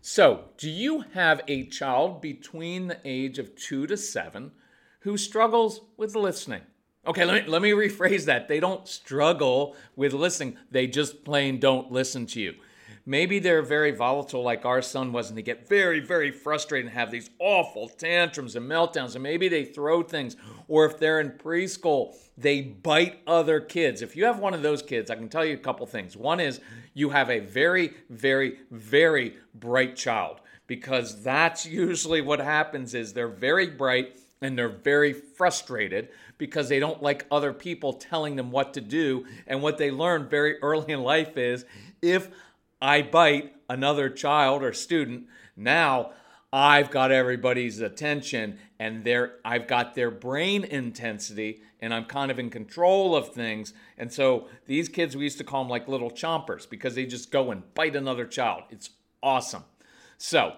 So, do you have a child between the age of two to seven who struggles with listening? Okay, let me, let me rephrase that. They don't struggle with listening, they just plain don't listen to you. Maybe they're very volatile, like our son was, and they get very, very frustrated and have these awful tantrums and meltdowns. And maybe they throw things, or if they're in preschool, they bite other kids. If you have one of those kids, I can tell you a couple things. One is you have a very, very, very bright child because that's usually what happens is they're very bright and they're very frustrated because they don't like other people telling them what to do and what they learn very early in life is if I bite another child or student, now I've got everybody's attention and they I've got their brain intensity and I'm kind of in control of things. And so these kids, we used to call them like little chompers because they just go and bite another child. It's awesome. So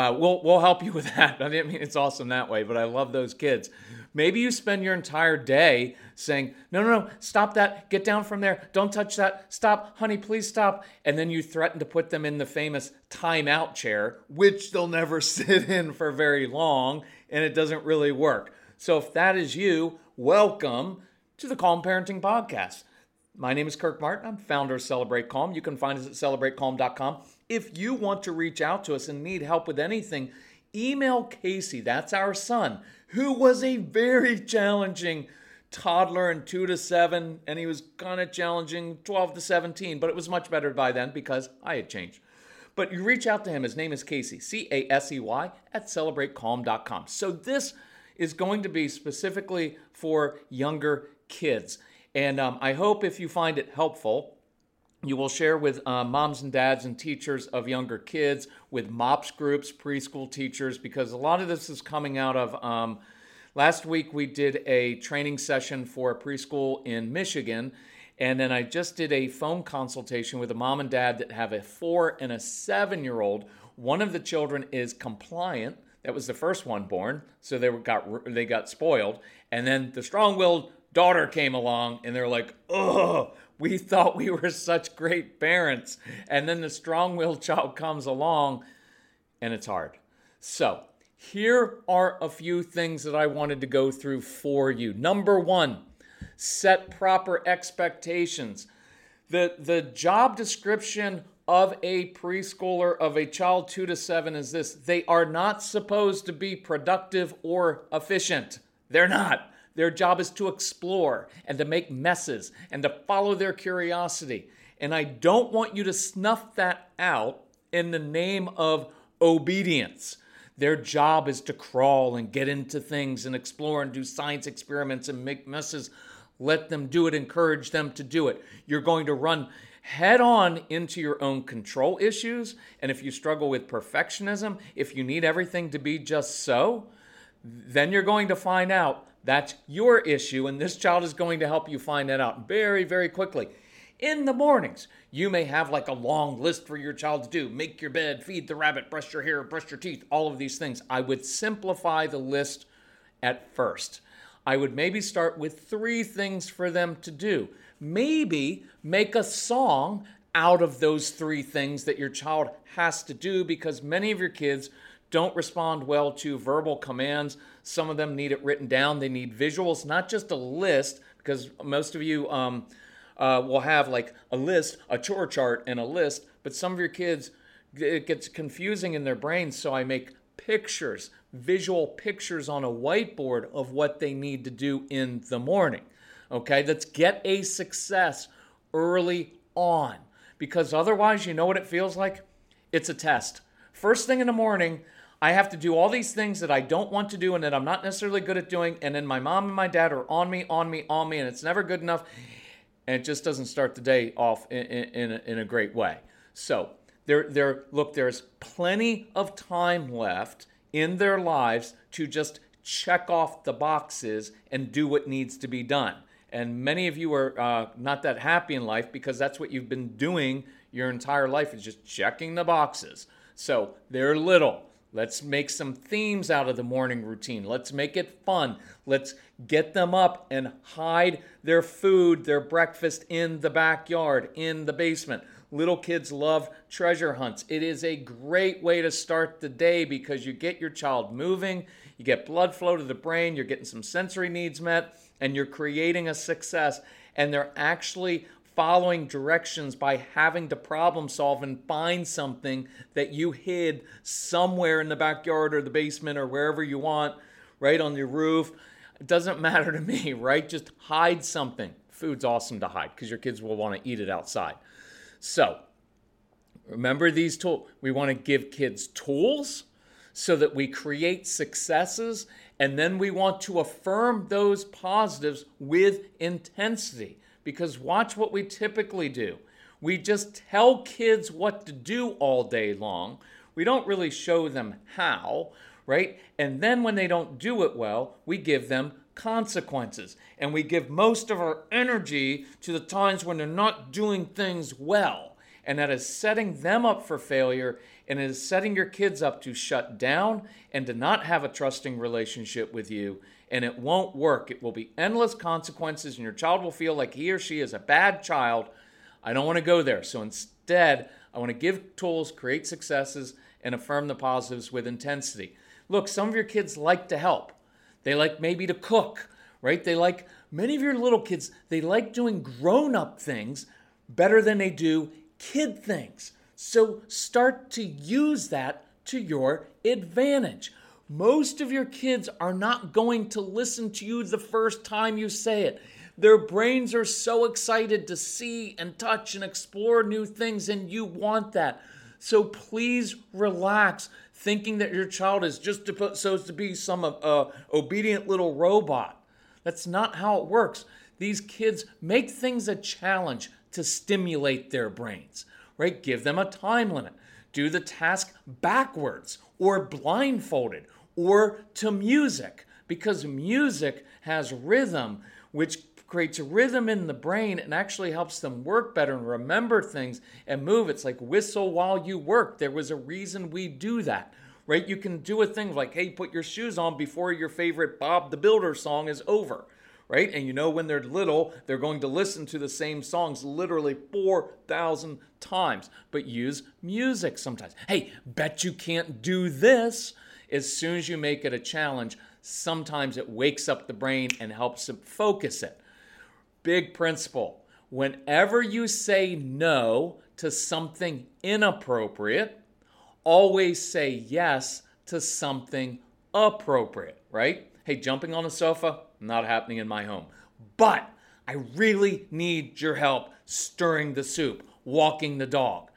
uh, we'll we'll help you with that. I mean it's awesome that way, but I love those kids. Maybe you spend your entire day saying, "No, no, no, stop that! Get down from there! Don't touch that! Stop, honey, please stop!" And then you threaten to put them in the famous timeout chair, which they'll never sit in for very long, and it doesn't really work. So if that is you, welcome to the Calm Parenting Podcast. My name is Kirk Martin. I'm founder of Celebrate Calm. You can find us at celebratecalm.com. If you want to reach out to us and need help with anything, email Casey, that's our son, who was a very challenging toddler in 2 to 7 and he was kind of challenging 12 to 17, but it was much better by then because I had changed. But you reach out to him. His name is Casey, C A S E Y, at celebratecalm.com. So this is going to be specifically for younger kids. And um, I hope if you find it helpful, you will share with uh, moms and dads and teachers of younger kids, with MOPS groups, preschool teachers, because a lot of this is coming out of. Um, last week, we did a training session for a preschool in Michigan. And then I just did a phone consultation with a mom and dad that have a four and a seven year old. One of the children is compliant. That was the first one born, so they got they got spoiled. And then the strong-willed daughter came along, and they're like, "Oh, we thought we were such great parents. And then the strong willed child comes along and it's hard. So, here are a few things that I wanted to go through for you. Number one, set proper expectations. The, the job description of a preschooler, of a child two to seven, is this they are not supposed to be productive or efficient. They're not. Their job is to explore and to make messes and to follow their curiosity. And I don't want you to snuff that out in the name of obedience. Their job is to crawl and get into things and explore and do science experiments and make messes. Let them do it, encourage them to do it. You're going to run head on into your own control issues. And if you struggle with perfectionism, if you need everything to be just so, then you're going to find out that's your issue. And this child is going to help you find that out very, very quickly. In the mornings, you may have like a long list for your child to do make your bed, feed the rabbit, brush your hair, brush your teeth, all of these things. I would simplify the list at first. I would maybe start with three things for them to do. Maybe make a song out of those three things that your child has to do because many of your kids don't respond well to verbal commands. Some of them need it written down. They need visuals, not just a list, because most of you um, uh, will have like a list, a chore chart, and a list. But some of your kids, it gets confusing in their brains. So I make pictures, visual pictures on a whiteboard of what they need to do in the morning. Okay, let's get a success early on because otherwise, you know what it feels like? It's a test. First thing in the morning, I have to do all these things that I don't want to do and that I'm not necessarily good at doing. And then my mom and my dad are on me, on me, on me, and it's never good enough. And it just doesn't start the day off in, in, in, a, in a great way. So, there, there, look, there's plenty of time left in their lives to just check off the boxes and do what needs to be done. And many of you are uh, not that happy in life because that's what you've been doing your entire life is just checking the boxes. So they're little. Let's make some themes out of the morning routine. Let's make it fun. Let's get them up and hide their food, their breakfast in the backyard, in the basement. Little kids love treasure hunts. It is a great way to start the day because you get your child moving, you get blood flow to the brain, you're getting some sensory needs met, and you're creating a success. And they're actually following directions by having to problem solve and find something that you hid somewhere in the backyard or the basement or wherever you want, right on your roof. It doesn't matter to me, right? Just hide something. Food's awesome to hide because your kids will want to eat it outside. So, remember these tools. We want to give kids tools so that we create successes, and then we want to affirm those positives with intensity. Because watch what we typically do. We just tell kids what to do all day long. We don't really show them how, right? And then when they don't do it well, we give them consequences. And we give most of our energy to the times when they're not doing things well. And that is setting them up for failure and it is setting your kids up to shut down and to not have a trusting relationship with you. And it won't work. It will be endless consequences, and your child will feel like he or she is a bad child. I don't want to go there. So instead, I want to give tools, create successes, and affirm the positives with intensity. Look, some of your kids like to help. They like maybe to cook, right? They like, many of your little kids, they like doing grown up things better than they do kid things. So start to use that to your advantage. Most of your kids are not going to listen to you the first time you say it. Their brains are so excited to see and touch and explore new things, and you want that. So please relax thinking that your child is just supposed to be some uh, obedient little robot. That's not how it works. These kids make things a challenge to stimulate their brains, right? Give them a time limit. Do the task backwards or blindfolded or to music because music has rhythm, which creates a rhythm in the brain and actually helps them work better and remember things and move. It's like whistle while you work. There was a reason we do that, right? You can do a thing like, hey, put your shoes on before your favorite Bob the Builder song is over, right? And you know, when they're little, they're going to listen to the same songs literally 4,000 times, but use music sometimes. Hey, bet you can't do this. As soon as you make it a challenge, sometimes it wakes up the brain and helps focus it. Big principle. Whenever you say no to something inappropriate, always say yes to something appropriate, right? Hey, jumping on a sofa, not happening in my home. But I really need your help stirring the soup, walking the dog,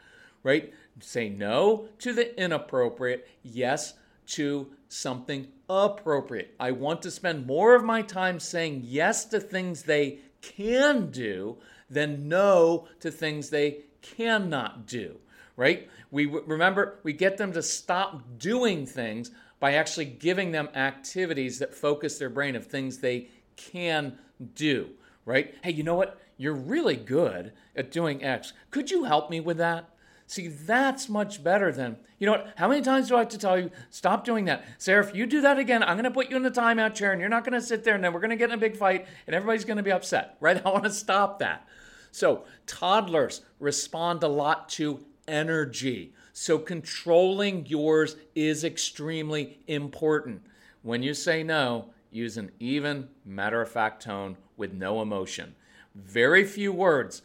right? Say no to the inappropriate, yes to something appropriate. I want to spend more of my time saying yes to things they can do than no to things they cannot do, right? We remember we get them to stop doing things by actually giving them activities that focus their brain of things they can do, right? Hey, you know what? You're really good at doing X. Could you help me with that? See, that's much better than, you know what? How many times do I have to tell you, stop doing that? Sarah, if you do that again, I'm going to put you in the timeout chair and you're not going to sit there and then we're going to get in a big fight and everybody's going to be upset, right? I want to stop that. So, toddlers respond a lot to energy. So, controlling yours is extremely important. When you say no, use an even, matter of fact tone with no emotion. Very few words.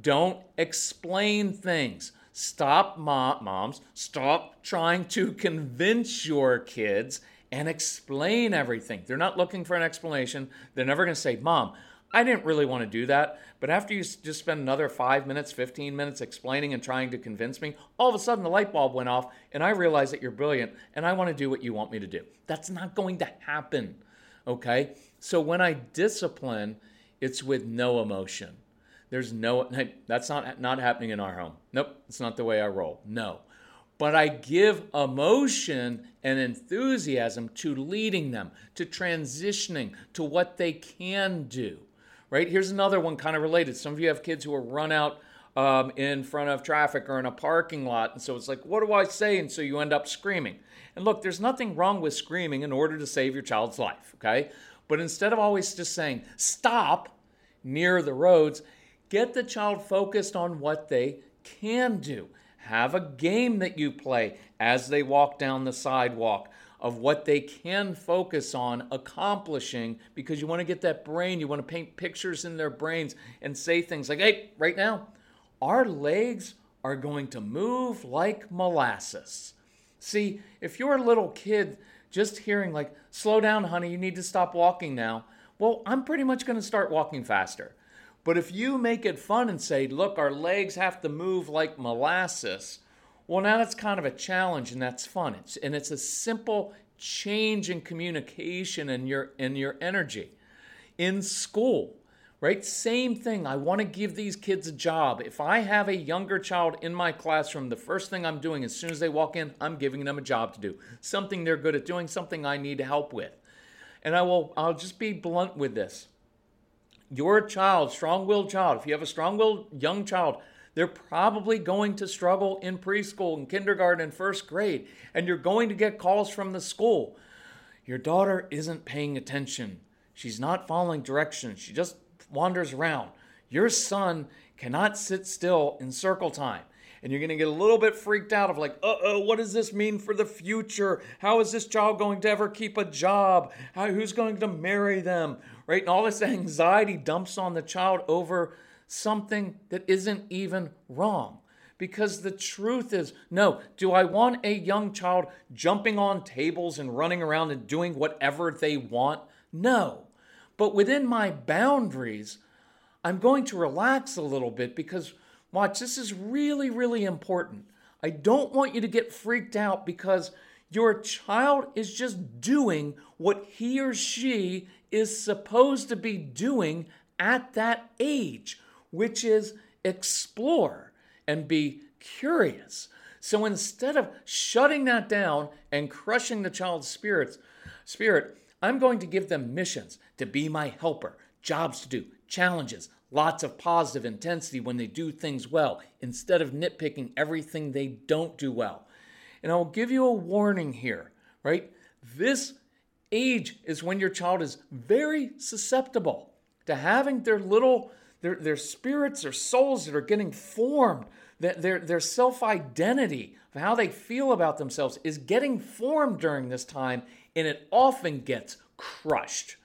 Don't explain things. Stop, mom, moms, stop trying to convince your kids and explain everything. They're not looking for an explanation. They're never going to say, Mom, I didn't really want to do that. But after you just spend another five minutes, 15 minutes explaining and trying to convince me, all of a sudden the light bulb went off and I realize that you're brilliant and I want to do what you want me to do. That's not going to happen. Okay? So when I discipline, it's with no emotion. There's no, that's not, not happening in our home. Nope, it's not the way I roll. No. But I give emotion and enthusiasm to leading them, to transitioning to what they can do. Right? Here's another one kind of related. Some of you have kids who are run out um, in front of traffic or in a parking lot. And so it's like, what do I say? And so you end up screaming. And look, there's nothing wrong with screaming in order to save your child's life, okay? But instead of always just saying, stop near the roads, get the child focused on what they can do. Have a game that you play as they walk down the sidewalk of what they can focus on accomplishing because you want to get that brain, you want to paint pictures in their brains and say things like, hey, right now, our legs are going to move like molasses. See, if you're a little kid just hearing, like, slow down, honey, you need to stop walking now, well, I'm pretty much going to start walking faster. But if you make it fun and say, look, our legs have to move like molasses, well, now that's kind of a challenge and that's fun. It's, and it's a simple change in communication and your, and your energy. In school, right? Same thing. I want to give these kids a job. If I have a younger child in my classroom, the first thing I'm doing as soon as they walk in, I'm giving them a job to do. Something they're good at doing, something I need help with. And I will I'll just be blunt with this. Your child, strong-willed child, if you have a strong-willed young child, they're probably going to struggle in preschool and kindergarten and first grade, and you're going to get calls from the school. Your daughter isn't paying attention. She's not following directions. She just wanders around. Your son cannot sit still in circle time. And you're going to get a little bit freaked out of like, uh oh, what does this mean for the future? How is this child going to ever keep a job? How, who's going to marry them? Right? And all this anxiety dumps on the child over something that isn't even wrong. Because the truth is, no, do I want a young child jumping on tables and running around and doing whatever they want? No. But within my boundaries, I'm going to relax a little bit because, watch, this is really, really important. I don't want you to get freaked out because your child is just doing what he or she is supposed to be doing at that age, which is explore and be curious. So instead of shutting that down and crushing the child's spirits, spirit, I'm going to give them missions to be my helper, jobs to do, challenges, lots of positive intensity when they do things well, instead of nitpicking everything they don't do well. And I'll give you a warning here, right? This age is when your child is very susceptible to having their little their, their spirits or souls that are getting formed That their, their self identity of how they feel about themselves is getting formed during this time and it often gets crushed.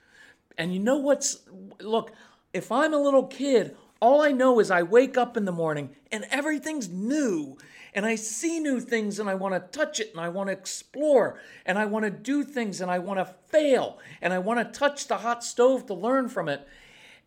And you know what's, look, if I'm a little kid, all I know is I wake up in the morning and everything's new. And I see new things and I want to touch it and I want to explore and I want to do things and I want to fail and I want to touch the hot stove to learn from it.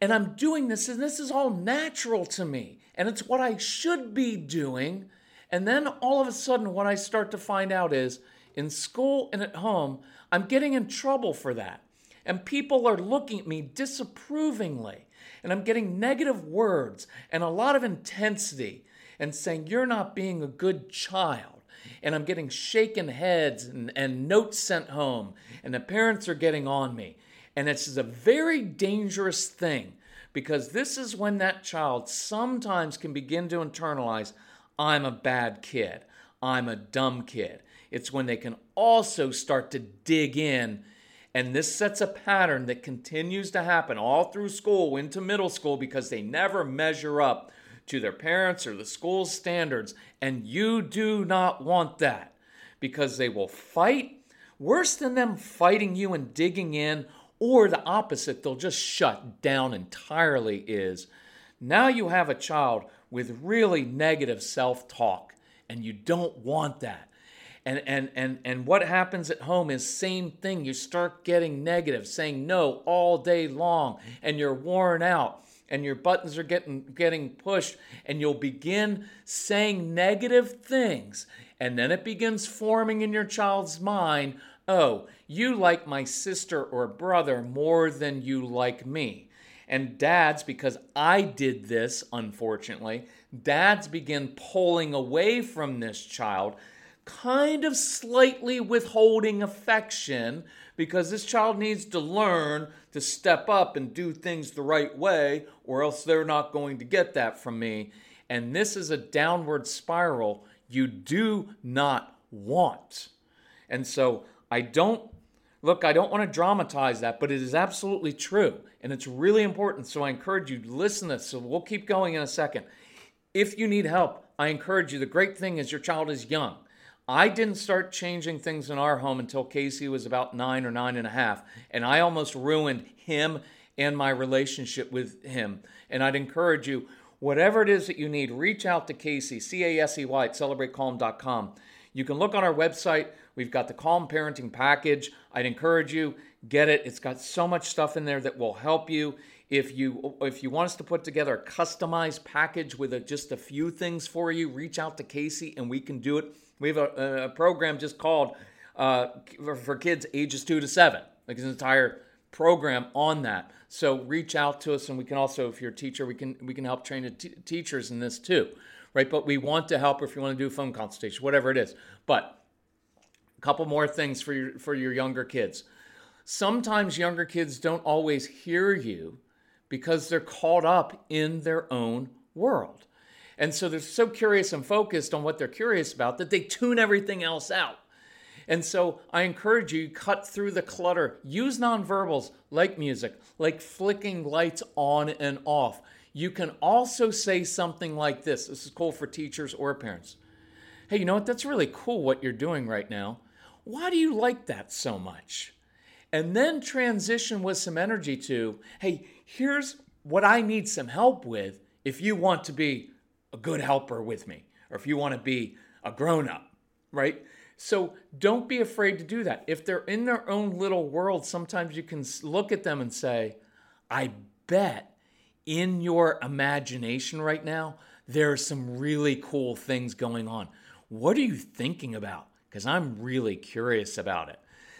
And I'm doing this and this is all natural to me and it's what I should be doing. And then all of a sudden, what I start to find out is in school and at home, I'm getting in trouble for that. And people are looking at me disapprovingly. And I'm getting negative words and a lot of intensity and saying, You're not being a good child. And I'm getting shaken heads and, and notes sent home, and the parents are getting on me. And this is a very dangerous thing because this is when that child sometimes can begin to internalize, I'm a bad kid, I'm a dumb kid. It's when they can also start to dig in and this sets a pattern that continues to happen all through school into middle school because they never measure up to their parents or the school's standards. And you do not want that because they will fight. Worse than them fighting you and digging in, or the opposite, they'll just shut down entirely, is now you have a child with really negative self talk, and you don't want that and and and and what happens at home is same thing. You start getting negative saying no all day long and you're worn out and your buttons are getting getting pushed and you'll begin saying negative things and then it begins forming in your child's mind oh you like my sister or brother more than you like me. And dads because i did this unfortunately dads begin pulling away from this child kind of slightly withholding affection because this child needs to learn to step up and do things the right way, or else they're not going to get that from me. And this is a downward spiral you do not want. And so I don't look, I don't want to dramatize that, but it is absolutely true. And it's really important. So I encourage you to listen to this. So we'll keep going in a second. If you need help, I encourage you. The great thing is your child is young. I didn't start changing things in our home until Casey was about nine or nine and a half, and I almost ruined him and my relationship with him. And I'd encourage you, whatever it is that you need, reach out to Casey, C A S E Y, at celebratecalm.com. You can look on our website. We've got the Calm Parenting Package. I'd encourage you, get it. It's got so much stuff in there that will help you. If you if you want us to put together a customized package with a, just a few things for you, reach out to Casey and we can do it we have a, a program just called uh, for, kids ages two to seven, like an entire program on that. So reach out to us, and we can also, if you're a teacher, we can we can help train t- teachers in this too, right? But we want to help if you want to do phone consultation, whatever it is. But a couple more things for your for your younger kids. Sometimes younger kids don't always hear you because they're caught up in their own world. And so they're so curious and focused on what they're curious about that they tune everything else out. And so I encourage you cut through the clutter. Use nonverbals like music, like flicking lights on and off. You can also say something like this. This is cool for teachers or parents. Hey, you know what? That's really cool what you're doing right now. Why do you like that so much? And then transition with some energy to, hey, here's what I need some help with if you want to be a good helper with me, or if you want to be a grown up, right? So don't be afraid to do that. If they're in their own little world, sometimes you can look at them and say, I bet in your imagination right now, there are some really cool things going on. What are you thinking about? Because I'm really curious about it.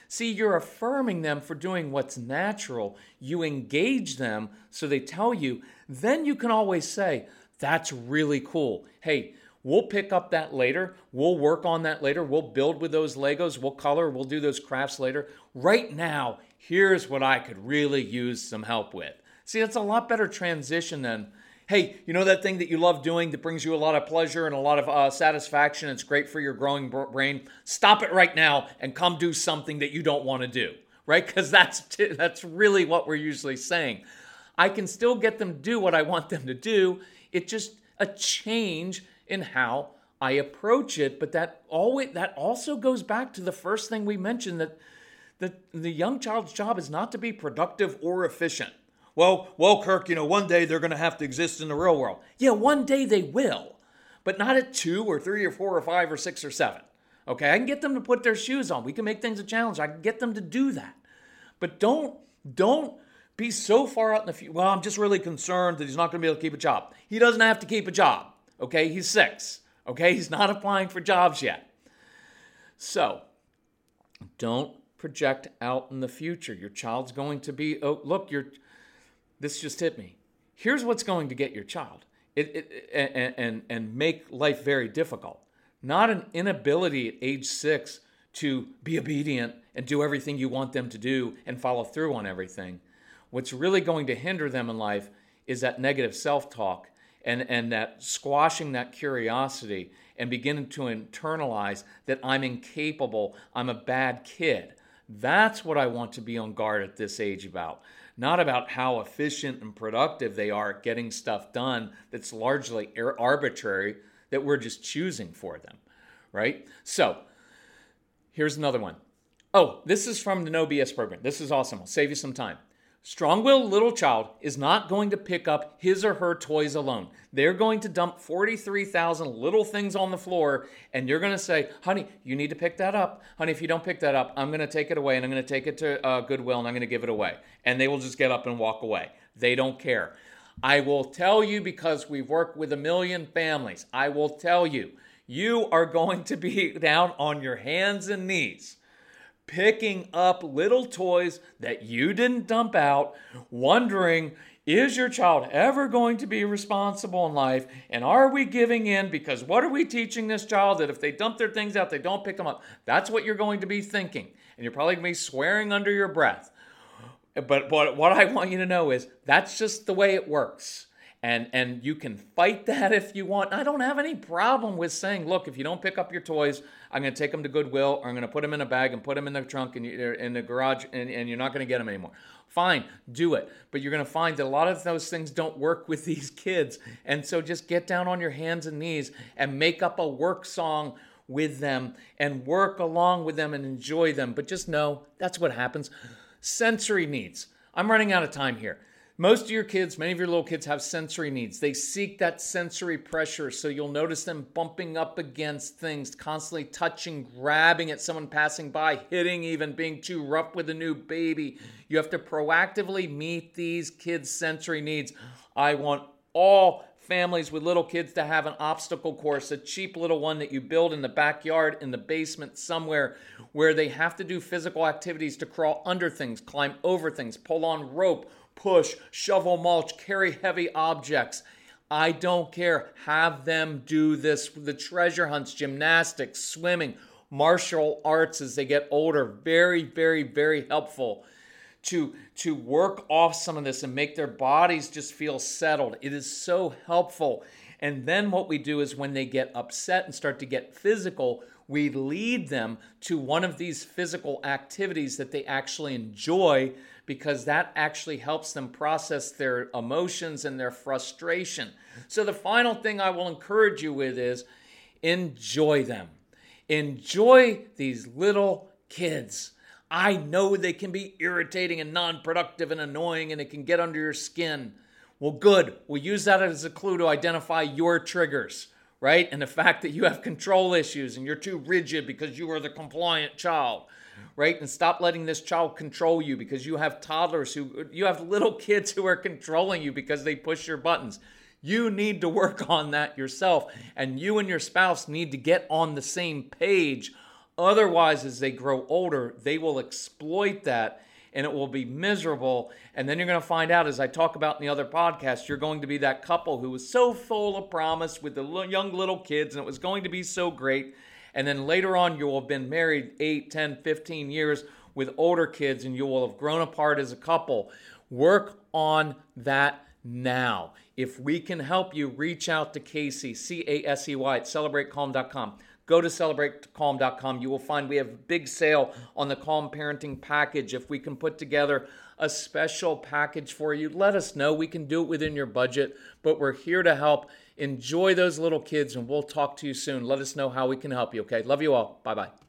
See, you're affirming them for doing what's natural. You engage them so they tell you. Then you can always say, that's really cool. Hey, we'll pick up that later. We'll work on that later. We'll build with those Legos. We'll color. We'll do those crafts later. Right now, here's what I could really use some help with. See, that's a lot better transition than, hey, you know that thing that you love doing that brings you a lot of pleasure and a lot of uh, satisfaction? It's great for your growing brain. Stop it right now and come do something that you don't want to do, right? Because that's, t- that's really what we're usually saying. I can still get them to do what I want them to do it's just a change in how I approach it. But that always that also goes back to the first thing we mentioned that the, the young child's job is not to be productive or efficient. Well, well, Kirk, you know, one day they're going to have to exist in the real world. Yeah, one day they will, but not at two or three or four or five or six or seven. Okay, I can get them to put their shoes on. We can make things a challenge. I can get them to do that. But don't don't be so far out in the future. Well, I'm just really concerned that he's not going to be able to keep a job. He doesn't have to keep a job. Okay, he's six. Okay, he's not applying for jobs yet. So, don't project out in the future. Your child's going to be, oh, look, you're, this just hit me. here's what's going to get your child it, it, and, and, and make life very difficult. Not an inability at age six to be obedient and do everything you want them to do and follow through on everything. What's really going to hinder them in life is that negative self talk and, and that squashing that curiosity and beginning to internalize that I'm incapable, I'm a bad kid. That's what I want to be on guard at this age about. Not about how efficient and productive they are at getting stuff done that's largely arbitrary that we're just choosing for them, right? So, here's another one. Oh, this is from the No BS program. This is awesome. I'll save you some time. Strong willed little child is not going to pick up his or her toys alone. They're going to dump 43,000 little things on the floor, and you're going to say, Honey, you need to pick that up. Honey, if you don't pick that up, I'm going to take it away and I'm going to take it to uh, Goodwill and I'm going to give it away. And they will just get up and walk away. They don't care. I will tell you because we've worked with a million families, I will tell you, you are going to be down on your hands and knees picking up little toys that you didn't dump out, wondering, is your child ever going to be responsible in life? And are we giving in? Because what are we teaching this child that if they dump their things out, they don't pick them up? That's what you're going to be thinking. And you're probably going to be swearing under your breath. But, but what I want you to know is that's just the way it works and and you can fight that if you want. I don't have any problem with saying, look, if you don't pick up your toys, I'm going to take them to Goodwill, or I'm going to put them in a bag and put them in the trunk and uh, in the garage, and, and you're not going to get them anymore. Fine, do it. But you're going to find that a lot of those things don't work with these kids, and so just get down on your hands and knees and make up a work song with them and work along with them and enjoy them. But just know that's what happens. Sensory needs. I'm running out of time here. Most of your kids, many of your little kids have sensory needs. They seek that sensory pressure. So you'll notice them bumping up against things, constantly touching, grabbing at someone passing by, hitting, even being too rough with a new baby. You have to proactively meet these kids' sensory needs. I want all families with little kids to have an obstacle course, a cheap little one that you build in the backyard, in the basement, somewhere where they have to do physical activities to crawl under things, climb over things, pull on rope push, shovel mulch, carry heavy objects. I don't care. Have them do this. The treasure hunts, gymnastics, swimming, martial arts as they get older. Very, very, very helpful to, to work off some of this and make their bodies just feel settled. It is so helpful. And then what we do is when they get upset and start to get physical, we lead them to one of these physical activities that they actually enjoy because that actually helps them process their emotions and their frustration. So, the final thing I will encourage you with is enjoy them. Enjoy these little kids. I know they can be irritating and non productive and annoying and it can get under your skin. Well, good. We'll use that as a clue to identify your triggers, right? And the fact that you have control issues and you're too rigid because you are the compliant child right? And stop letting this child control you because you have toddlers who, you have little kids who are controlling you because they push your buttons. You need to work on that yourself. And you and your spouse need to get on the same page. Otherwise, as they grow older, they will exploit that and it will be miserable. And then you're going to find out, as I talk about in the other podcast, you're going to be that couple who was so full of promise with the young little kids and it was going to be so great. And then later on, you will have been married 8, 10, 15 years with older kids and you will have grown apart as a couple. Work on that now. If we can help you, reach out to Casey, C A S E Y, at celebratecalm.com. Go to celebratecalm.com. You will find we have a big sale on the Calm Parenting Package. If we can put together a special package for you, let us know. We can do it within your budget, but we're here to help. Enjoy those little kids, and we'll talk to you soon. Let us know how we can help you, okay? Love you all. Bye bye.